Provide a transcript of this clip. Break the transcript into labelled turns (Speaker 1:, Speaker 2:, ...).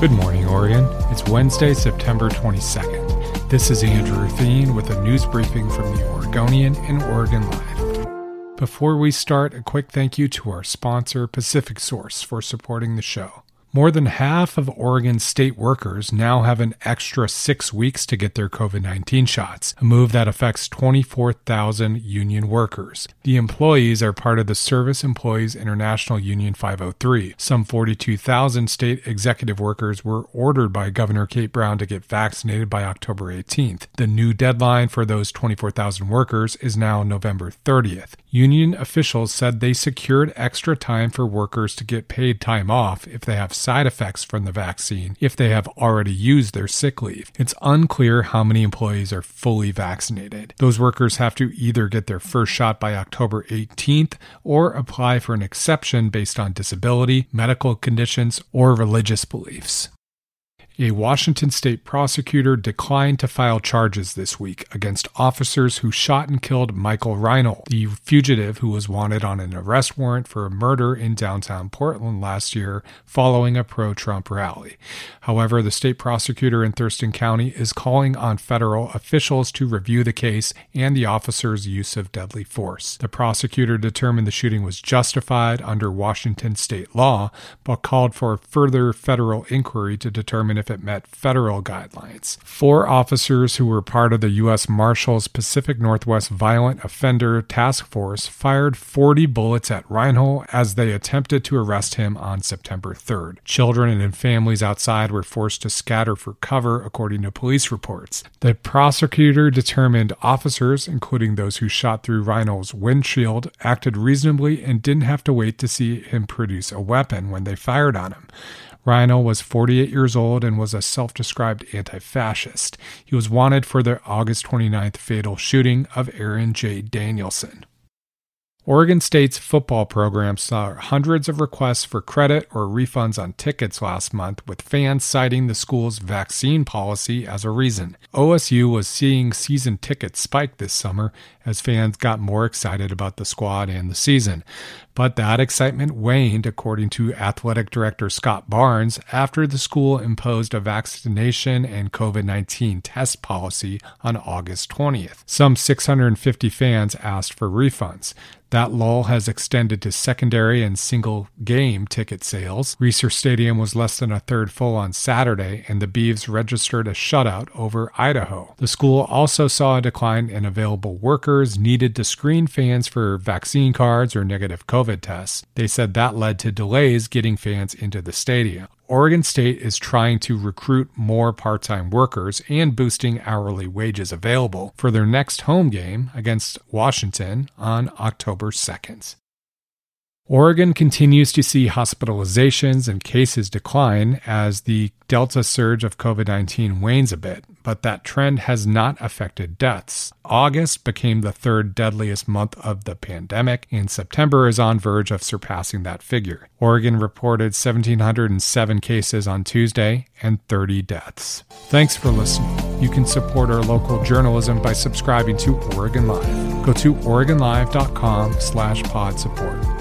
Speaker 1: Good morning, Oregon. It's Wednesday, September 22nd. This is Andrew Theen with a news briefing from the Oregonian and Oregon Live. Before we start, a quick thank you to our sponsor, Pacific Source, for supporting the show. More than half of Oregon state workers now have an extra six weeks to get their COVID 19 shots, a move that affects 24,000 union workers. The employees are part of the Service Employees International Union 503. Some 42,000 state executive workers were ordered by Governor Kate Brown to get vaccinated by October 18th. The new deadline for those 24,000 workers is now November 30th. Union officials said they secured extra time for workers to get paid time off if they have side effects from the vaccine if they have already used their sick leave. It's unclear how many employees are fully vaccinated. Those workers have to either get their first shot by October 18th or apply for an exception based on disability, medical conditions, or religious beliefs. A Washington state prosecutor declined to file charges this week against officers who shot and killed Michael Reinoehl, the fugitive who was wanted on an arrest warrant for a murder in downtown Portland last year following a pro Trump rally. However, the state prosecutor in Thurston County is calling on federal officials to review the case and the officer's use of deadly force. The prosecutor determined the shooting was justified under Washington state law, but called for further federal inquiry to determine if it met federal guidelines. Four officers who were part of the U.S. Marshals Pacific Northwest Violent Offender Task Force fired 40 bullets at Reinoehl as they attempted to arrest him on September 3rd. Children and families outside were forced to scatter for cover, according to police reports. The prosecutor determined officers, including those who shot through Reinoehl's windshield, acted reasonably and didn't have to wait to see him produce a weapon when they fired on him. Reinoehl was 48 years old and was a self described anti fascist. He was wanted for the August 29th fatal shooting of Aaron J. Danielson. Oregon State's football program saw hundreds of requests for credit or refunds on tickets last month, with fans citing the school's vaccine policy as a reason. OSU was seeing season tickets spike this summer as fans got more excited about the squad and the season. But that excitement waned, according to athletic director Scott Barnes, after the school imposed a vaccination and COVID 19 test policy on August 20th. Some 650 fans asked for refunds. That lull has extended to secondary and single game ticket sales. Reser Stadium was less than a third full on Saturday, and the Beavs registered a shutout over Idaho. The school also saw a decline in available workers needed to screen fans for vaccine cards or negative COVID tests. They said that led to delays getting fans into the stadium. Oregon State is trying to recruit more part time workers and boosting hourly wages available for their next home game against Washington on October 2nd. Oregon continues to see hospitalizations and cases decline as the Delta surge of COVID 19 wanes a bit, but that trend has not affected deaths. August became the third deadliest month of the pandemic, and September is on verge of surpassing that figure. Oregon reported 1,707 cases on Tuesday and 30 deaths. Thanks for listening. You can support our local journalism by subscribing to Oregon Live. Go to OregonLive.com slash pod support.